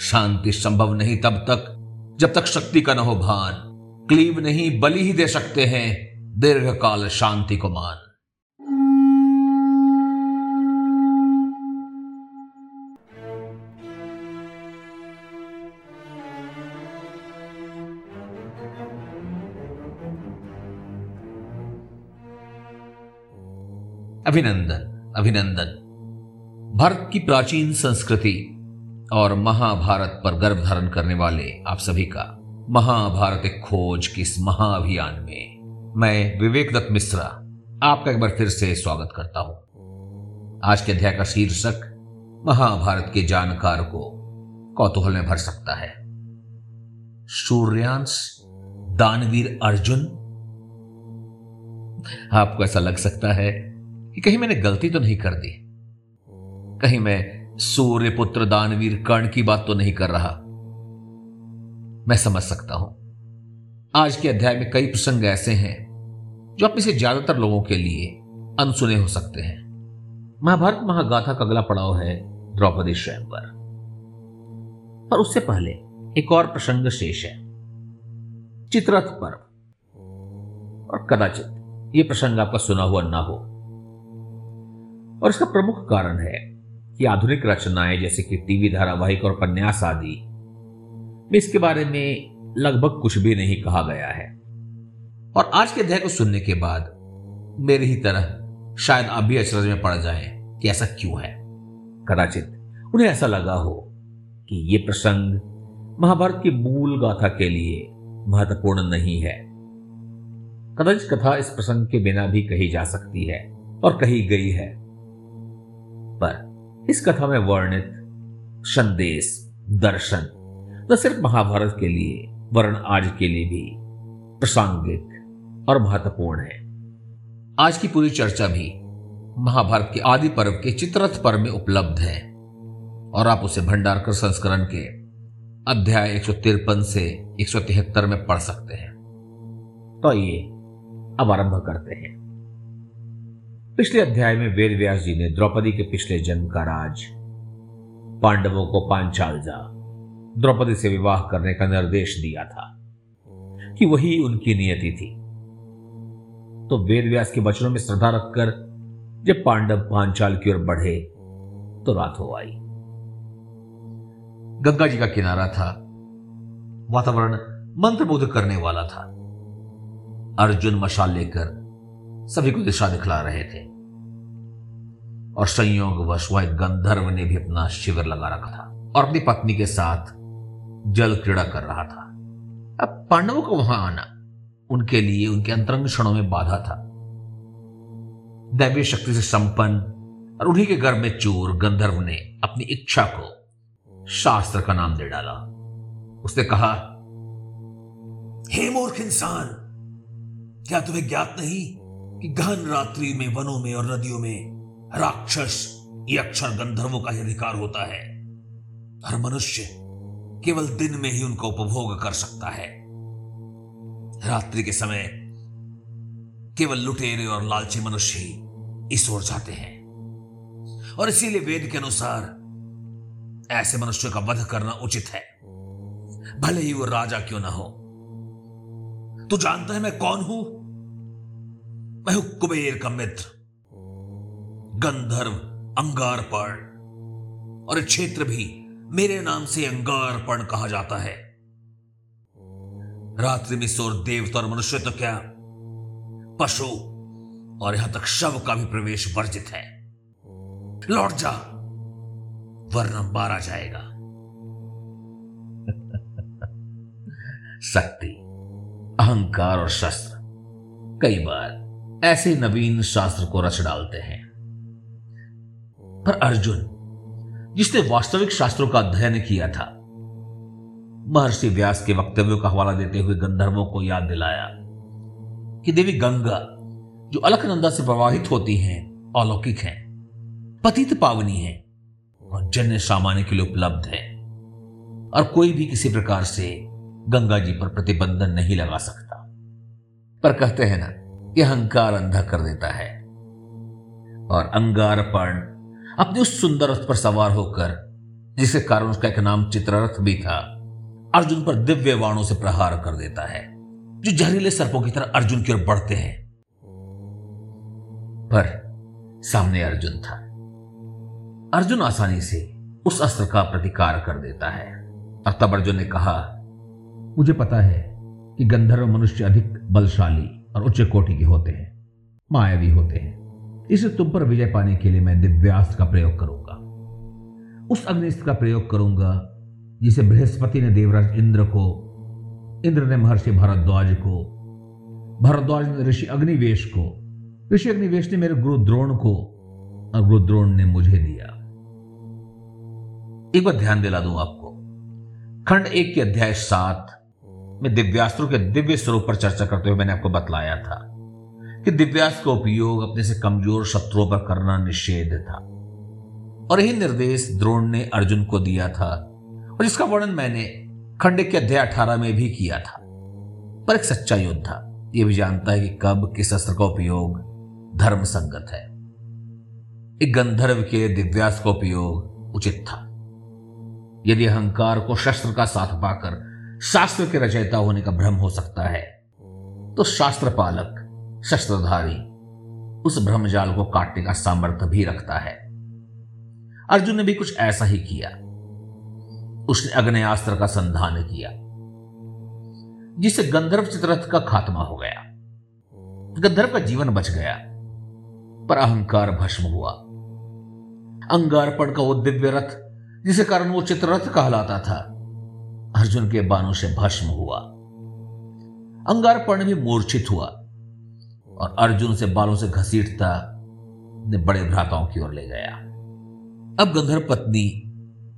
शांति संभव नहीं तब तक, जब तक शक्ति का न हो भान। क्लीव नहीं, बलि ही दे सकते हैं दीर्घ काल शांति को मान। अभिनंदन अभिनंदन। भारत की प्राचीन संस्कृति और महाभारत पर गर्भ धारण करने वाले आप सभी का महाभारत एक खोज की इस महाअभियान में मैं विवेक दत्त मिश्रा आपका एक बार फिर से स्वागत करता हूँ। आज के अध्याय का शीर्षक, महाभारत के जानकार को कौतूहल में भर सकता है। सूर्यांश, दानवीर अर्जुन? आपको ऐसा लग सकता है कि कहीं मैंने गलती तो नहीं कर दी। कहीं मैं सूर्य पुत्र दानवीर कर्ण की बात तो नहीं कर रहा। मैं समझ सकता हूँ। आज के अध्याय में कई प्रसंग ऐसे हैं, जो आप से ज़्यादातर लोगों के लिए अनसुने हो सकते हैं। महाभारत महागाथा का अगला पड़ाव है द्रौपदी स्वयंवर। पर उससे पहले एक और प्रसंग शेष है। चित्रथ पर्व। और कदाचित यह प्रसंग आपका सुना हुआ ना हो। और इसका प्रमुख कारण है कि आधुनिक रचनाएँ जैसे कि टीवी धारावाहिक और उपन्यास आदि। में इसके बारे में लगभग कुछ भी नहीं कहा गया है। और आज के अध्याय को सुनने के बाद मेरी ही तरह शायद आप भी अचरज में पड़ जाए कि ऐसा क्यों है। कदाचित उन्हें ऐसा लगा हो कि यह प्रसंग महाभारत की मूल गाथा के लिए महत्वपूर्ण नहीं है। कदाचित कथा इस प्रसंग के बिना भी कही जा सकती है और कही गई है। पर इस कथा में वर्णित संदेश, दर्शन, न सिर्फ़ महाभारत के लिए वर्ण आज के लिए भी प्रासंगिक और महत्वपूर्ण है। आज की पूरी चर्चा भी महाभारत के आदि पर्व के चित्रथ पर्व में उपलब्ध है और आप उसे भंडारकर संस्करण के अध्याय एक सौ तिरपन से एक सौ तिहत्तर में पढ़ सकते हैं। तो आइए अब आरंभ करते हैं। पिछले अध्याय में वेद व्यास जी ने द्रौपदी के पिछले जन्म का राज, पांडवों को पांचाल जा द्रौपदी से विवाह करने का निर्देश दिया था कि वही उनकी नियति थी। तो वेद व्यास के वचनों में श्रद्धा रखकर जब पांडव पांचाल की ओर बढ़े तो रात हो आई। गंगा जी का किनारा था, वातावरण मंत्रमुग्ध करने वाला था। अर्जुन मशाल लेकर सभी को दिशा दिखला रहे थे। और संयोग वश वह गंधर्व ने भी अपना शिविर लगा रखा था और अपनी पत्नी के साथ जल क्रीड़ा कर रहा था। अब पांडवों को वहाँ आना उनके लिए, उनके अंतरंग क्षणों में बाधा था। दैवीय शक्ति से संपन्न और उन्हीं के गर्भ में चोर गंधर्व ने अपनी इच्छा को शास्त्र का नाम दे डाला। उसने कहा, हे मूर्ख इंसान, क्या तुम्हें ज्ञात नहीं कि गहन रात्रि में वनों में और नदियों में राक्षस ये अक्षर गंधर्वों का ही अधिकार होता है। हर मनुष्य केवल दिन में ही उनका उपभोग कर सकता है। रात्रि के समय केवल लुटेरे और लालची मनुष्य ही इस ओर जाते हैं। और इसीलिए वेद के अनुसार ऐसे मनुष्य का वध करना उचित है। भले ही वो राजा क्यों ना हो। तू जानता है मैं कौन हूँ? मैं हूँ कुबेर का मित्र। गंधर्व, अंगारपण। और क्षेत्र भी मेरे नाम से अंगारपण कहा जाता है। रात्रि में सोर देवता और मनुष्य तो क्या? पशु और यहाँ तक शव का भी प्रवेश वर्जित है। लौट जा, वरना मारा जाएगा। शक्ति, अहंकार और शस्त्र, कई बार ऐसे नवीन शास्त्र को रच डालते हैं। पर अर्जुन, जिसने वास्तविक शास्त्रों का अध्ययन किया था, महर्षि व्यास के वक्तव्यों का हवाला देते हुए गंधर्वों को याद दिलाया कि देवी गंगा, जो अलखनंदा से प्रवाहित होती हैं, अलौकिक हैं, पतित पावनी है और जन्य सामान्य के लिए उपलब्ध है। और कोई भी किसी प्रकार से गंगा जी पर प्रतिबंधन नहीं लगा सकता। पर कहते हैं ना अहंकार अंधा कर देता है। और अंगारपण अपने उस सुंदर रथ पर सवार होकर, जिसके कारण उसका एक नाम चित्ररथ भी था, अर्जुन पर दिव्य वाणों से प्रहार कर देता है। जो जहरीले सर्पों की तरह अर्जुन की ओर बढ़ते हैं। पर सामने अर्जुन था। अर्जुन आसानी से उस अस्त्र का प्रतिकार कर देता है। और तब अर्जुन ने कहा, मुझे पता है कि गंधर्व मनुष्य अधिक बलशाली और उच्च कोटि के होते हैं, मायावी होते हैं। इसे तुम पर विजय पाने के लिए मैं दिव्यास्त्र का प्रयोग करूँगा। उस अग्निस्त्र का प्रयोग करूँगा, जिसे बृहस्पति ने देवराज इंद्र को, इंद्र ने महर्षि भारद्वाज को, भारद्वाज ने ऋषि अग्निवेश को, ऋषि अग्निवेश ने मेरे गुरु द्रोण को, और गुरु द्रोण ने मुझे दिया। एक बार ध्यान दिला दूँ आपको। खंड एक के अध्याय सात में दिव्यास्त्रों के दिव्य स्वरूप पर चर्चा करते हुए मैंने आपको बतलाया था कि दिव्यास्त्र का उपयोग अपने से कमज़ोर शत्रुओं पर करना निषेध था। और यही निर्देश द्रोण ने अर्जुन को दिया था, और जिसका वर्णन मैंने खंड के अध्याय अठारह में भी किया था। पर एक सच्चा योद्धा यह भी जानता है कि कब किस अस्त्र का उपयोग धर्म संगत है। एक गंधर्व के दिव्यास्त्र का उपयोग उचित था। यदि अहंकार को शस्त्र का साथ पाकर शास्त्र के रचयिता होने का भ्रम हो सकता है। तो शास्त्र पालक शस्त्रधारी, उस ब्रह्मजाल को काटने का सामर्थ्य भी रखता है। अर्जुन ने भी कुछ ऐसा ही किया। उसने अग्नयास्त्र का संधान किया, जिससे गंधर्व चित्ररथ का खात्मा हो गया। गंधर्व का जीवन बच गया, पर अहंकार भस्म हुआ। अंगारपण का वो दिव्य रथ, जिसे कारण वो चित्ररथ कहलाता था अर्जुन के बाणों से भस्म हुआ। अंगारपण भी मूर्छित हुआ और अर्जुन से बालों से घसीटता ने बड़े भ्राताओं की ओर ले गया। अब गंधर्व पत्नी,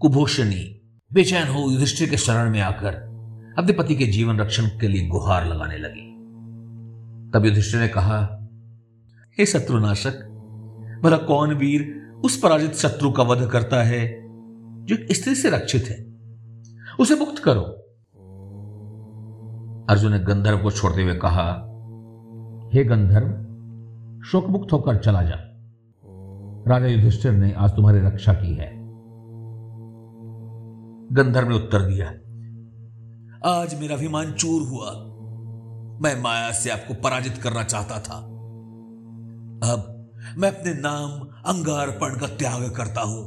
कुभूषणी, बेचैन हो युधिष्ठिर के शरण में आकर अपने पति के जीवन रक्षण के लिए गुहार लगाने लगी। तब युधिष्ठिर ने कहा, हे शत्रुनाशक, भला कौन वीर उस पराजित शत्रु का वध करता है जो स्त्री से रक्षित है? उसे मुक्त करो। अर्जुन ने गंधर्व को छोड़ते हुए कहा, हे गंधर्व शोक मुक्त होकर चला जा। राजा युधिष्ठिर ने आज तुम्हारी रक्षा की है। गंधर्व ने उत्तर दिया, आज मेरा अभिमान चूर हुआ। मैं माया से आपको पराजित करना चाहता था। अब मैं अपने नाम अंगारपण का त्याग करता हूँ।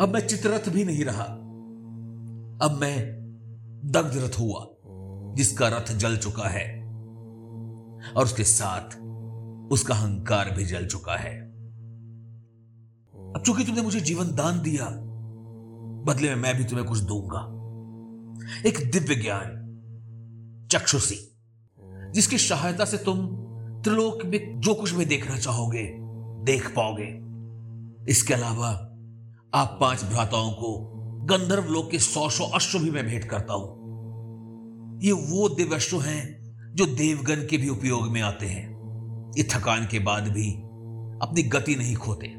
अब मैं चित्ररथ भी नहीं रहा। अब मैं दग्ध रथ हुआ, जिसका रथ जल चुका है, और उसके साथ उसका अहंकार भी जल चुका है। अब चूँकि तुमने मुझे जीवन दान दिया, बदले में मैं भी तुम्हें कुछ दूँगा। एक दिव्य ज्ञान, चक्षुषी, जिसकी सहायता से तुम त्रिलोक में जो कुछ भी देखना चाहोगे, देख पाओगे। इसके अलावा आप पाँच भ्राताओं को गंधर्व लोक के सौ सौ अश्व भी मैं भेंट करता हूँ। ये वो दिव्य अश्व हैं जो देवगन के भी उपयोग में आते हैं। ये थकान के बाद भी अपनी गति नहीं खोते।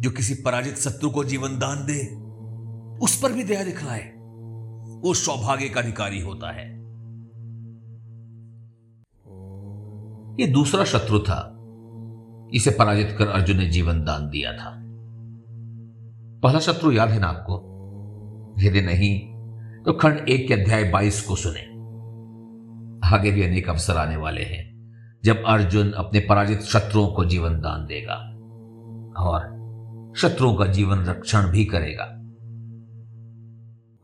जो किसी पराजित शत्रु को जीवन दान दे, उस पर भी दया दिखलाए, वो सौभाग्य का अधिकारी होता है। ये दूसरा शत्रु था, इसे पराजित कर अर्जुन ने जीवन दान दिया था। पहला शत्रु याद है ना आपको? यदि नहीं तो खंड एक के अध्याय बाईस को सुने। आगे भी अनेक अवसर आने वाले हैं, जब अर्जुन अपने पराजित शत्रुओं को जीवन दान देगा और शत्रुओं का जीवन रक्षण भी करेगा।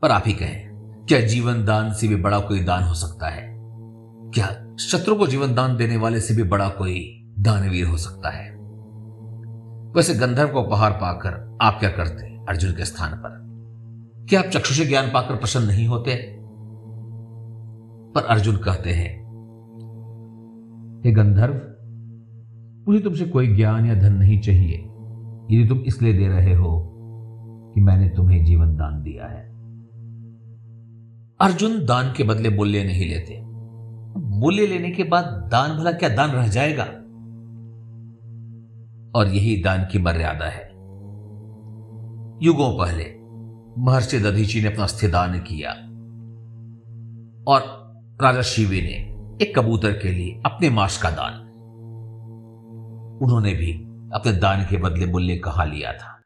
पर आप ही कहें, क्या जीवन दान से भी बड़ा कोई दान हो सकता है? क्या शत्रु को जीवन दान देने वाले से भी बड़ा कोई दानवीर हो सकता है? वैसे गंधर्व को उपहार पाकर आप क्या करते अर्जुन के स्थान पर? क्या आप चक्षुषी ज्ञान पाकर प्रसन्न नहीं होते? पर अर्जुन कहते हैं, हे गंधर्व, मुझे तुमसे कोई ज्ञान या धन नहीं चाहिए। यदि तुम इसलिए दे रहे हो कि मैंने तुम्हें जीवन दान दिया है। अर्जुन दान के बदले मूल्य नहीं लेते। मूल्य लेने के बाद दान भला क्या दान रह जाएगा? और यही दान की मर्यादा है। युगों पहले, महर्षि दधीची ने अपना अस्थिदान किया। और राजा शिवी ने एक कबूतर के लिए अपने मांस का दान। उन्होंने भी अपने दान के बदले मूल्य कहा लिया था।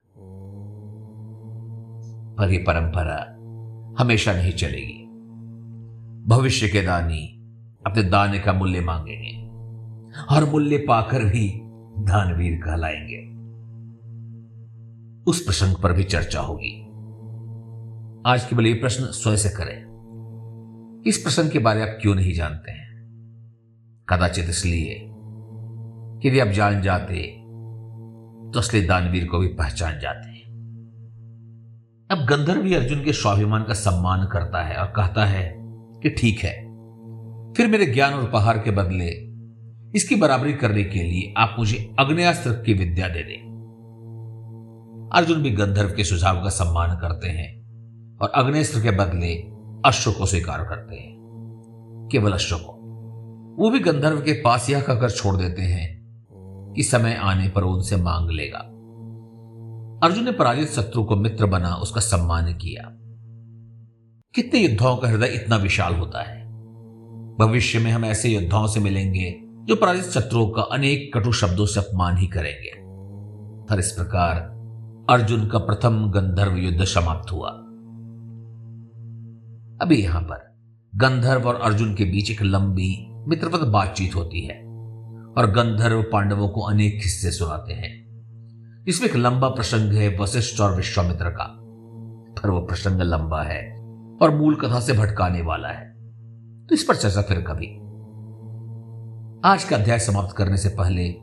पर यह परंपरा हमेशा नहीं चलेगी। भविष्य के दानी अपने दाने का मूल्य मांगेंगे। और मूल्य पाकर भी दानवीर कहलाएँगे। उस प्रसंग पर भी चर्चा होगी। आज केवल ये प्रश्न स्वयं से करें। इस प्रसंग के बारे आप क्यों नहीं जानते हैं? कदाचित इसलिए यदि आप जान जाते तो असली दानवीर को भी पहचान जाते अब गंधर्व भी अर्जुन के स्वाभिमान का सम्मान करता है और कहता है कि ठीक है, फिर मेरे ज्ञान और उपहार के बदले इसकी बराबरी करने के लिए आप मुझे अग्नियास्त्र की विद्या दे दें। अर्जुन भी गंधर्व के सुझाव का सम्मान करते हैं और अग्निस्त्र के बदले अश्व को स्वीकार करते हैं। केवल अश्व को वो भी गंधर्व के पास यह कहकर छोड़ देते हैं कि समय आने पर उनसे मांग लेगा। अर्जुन ने पराजित शत्रु को मित्र बना उसका सम्मान किया। कितने युद्धाओं का हृदय इतना विशाल होता है। भविष्य में हम ऐसे योद्धाओं से मिलेंगे जो पराजित शत्रुओं का अनेक कटु शब्दों से अपमान ही करेंगे। पर इस प्रकार अर्जुन का प्रथम गंधर्व युद्ध समाप्त हुआ। अभी यहाँ पर गंधर्व और अर्जुन के बीच एक लंबी, मित्रवत बातचीत होती है और गंधर्व पांडवों को अनेक किस्से सुनाते हैं। इसमें एक लंबा प्रसंग है वशिष्ठ और विश्वामित्र का। पर वह प्रसंग लंबा है और मूल कथा से भटकाने वाला है। तो इस पर चर्चा फिर कभी। आज का अध्याय समाप्त करने से पहले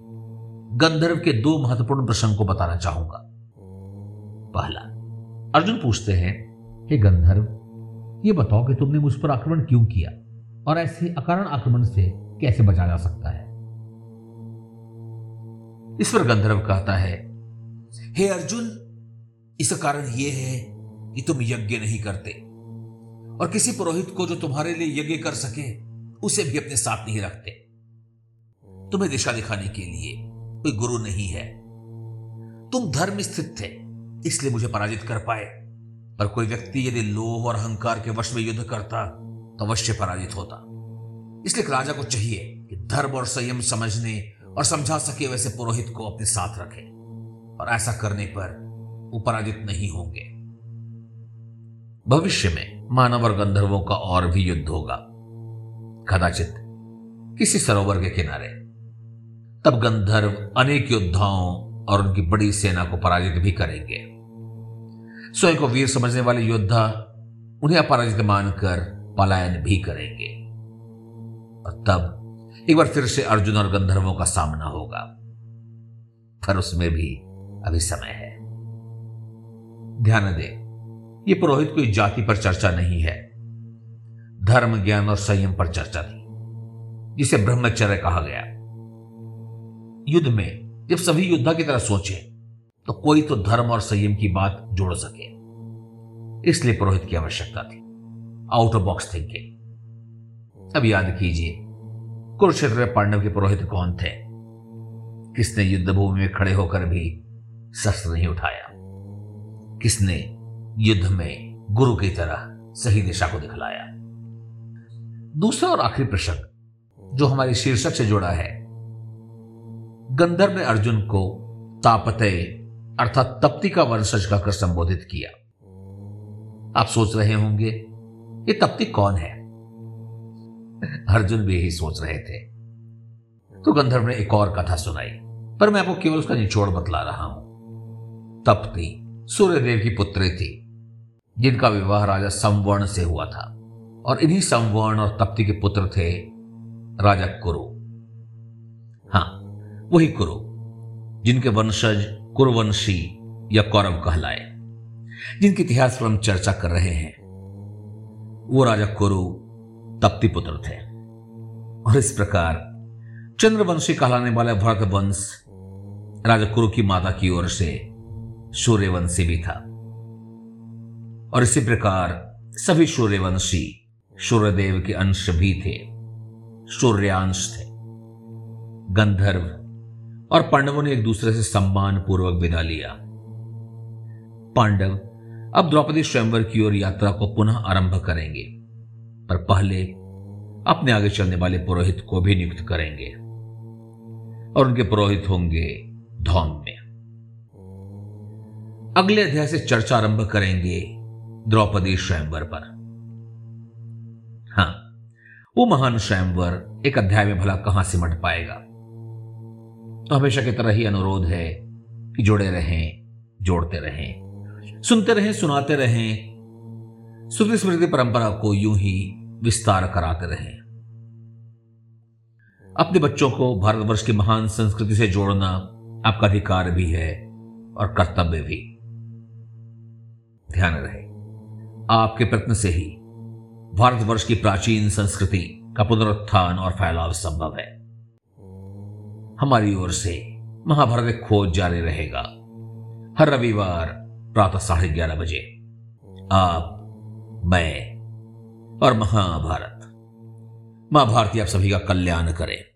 गंधर्व के दो महत्वपूर्ण प्रसंग को बताना चाहूँगा। पहला, अर्जुन पूछते हैं, हे गंधर्व, ये बताओ कि तुमने मुझ पर आक्रमण क्यों किया और ऐसे अकारण आक्रमण से कैसे बचा जा सकता है? इस पर गंधर्व कहता है, हे अर्जुन इसका कारण यह है कि तुम यज्ञ नहीं करते और किसी पुरोहित को जो तुम्हारे लिए यज्ञ कर सके, उसे भी अपने साथ नहीं रखते। तुम्हें दिशा दिखाने के लिए कोई गुरु नहीं है। तुम धर्म स्थित थे, इसलिए मुझे पराजित कर पाए। पर कोई व्यक्ति यदि लोभ और अहंकार के वश में युद्ध करता तो अवश्य पराजित होता। इसलिए राजा को चाहिए कि धर्म और संयम समझने और समझा सके, वैसे पुरोहित को अपने साथ रखे। और ऐसा करने पर वो पराजित नहीं होंगे। भविष्य में मानव और गंधर्वों का और भी युद्ध होगा। कदाचित किसी सरोवर के किनारे तब गंधर्व अनेक योद्धाओं और उनकी बड़ी सेना को पराजित भी करेंगे। स्वयं को वीर समझने वाले योद्धा उन्हें अपराजित मानकर पलायन भी करेंगे। और तब एक बार फिर से अर्जुन और गंधर्वों का सामना होगा। पर उसमें भी अभी समय है। ध्यान दें, ये पुरोहित कोई जाति पर चर्चा नहीं है। धर्म, ज्ञान और संयम पर चर्चा थी, जिसे ब्रह्मचर्य कहा गया। युद्ध में, जब सभी योद्धा की तरह सोचे तो कोई तो धर्म और संयम की बात जोड़ सके। इसलिए पुरोहित की आवश्यकता थी। आउट ऑफ़ बॉक्स थिंकिंग अब याद कीजिए, कुरुक्षेत्र में पांडव के पुरोहित कौन थे? किसने युद्ध भूमि में खड़े होकर भी शस्त्र नहीं उठाया? किसने युद्ध में गुरु की तरह सही दिशा को दिखलाया? दूसरा और आखिरी प्रसंग जो हमारे शीर्षक से जुड़ा है गंधर्व ने अर्जुन को तापतय अर्थात तप्ति का वंशज कहकर संबोधित किया। आप सोच रहे होंगे, ये तप्ती कौन है? अर्जुन भी यही सोच रहे थे। तो गंधर्व ने एक और कथा सुनाई, पर मैं आपको केवल उसका निचोड़ बतला रहा हूँ। तप्ती सूर्यदेव की पुत्री थी, जिनका विवाह राजा संवर्ण से हुआ था, और इन्हीं संवर्ण और तप्ती के पुत्र थे राजा कुरु। हाँ वही कुरु, जिनके वंशज कुरुवंशी या कौरव कहलाए, जिनके इतिहास पर हम चर्चा कर रहे हैं। वो राजा कुरु तप्ती पुत्र थे। और इस प्रकार चंद्रवंशी कहलाने वाला भरत वंश राजा कुरु की माता की ओर से सूर्यवंशी भी था। और इसी प्रकार सभी सूर्यवंशी सूर्यदेव के अंश भी थे। सूर्यांश थे। गंधर्व और पांडवों ने एक दूसरे से सम्मान पूर्वक विदा लिया। पांडव अब द्रौपदी स्वयंवर की ओर यात्रा को पुनः आरंभ करेंगे, पर पहले अपने आगे चलने वाले पुरोहित को भी नियुक्त करेंगे और उनके पुरोहित होंगे धौम में अगले अध्याय से चर्चा आरंभ करेंगे द्रौपदी स्वयंवर पर। हाँ, वो महान स्वयंवर एक अध्याय में भला कहाँ सिमट पाएगा? तो हमेशा की तरह ही अनुरोध है कि जुड़े रहें, जोड़ते रहें। सुनते रहें, सुनाते रहें। श्रुति स्मृति परंपरा को यूँ ही विस्तार कराते रहें। अपने बच्चों को भारतवर्ष की महान संस्कृति से जोड़ना आपका अधिकार भी है और कर्तव्य भी। ध्यान रहे, आपके प्रयत्न से ही भारतवर्ष की प्राचीन संस्कृति का पुनरुत्थान और फैलाव संभव है। हमारी ओर से महाभारत खोज जारी रहेगा। हर रविवार प्रातः साढ़े ग्यारह बजे। आप, मैं और महाभारत। महाभारती भारती आप सभी का कल्याण करें।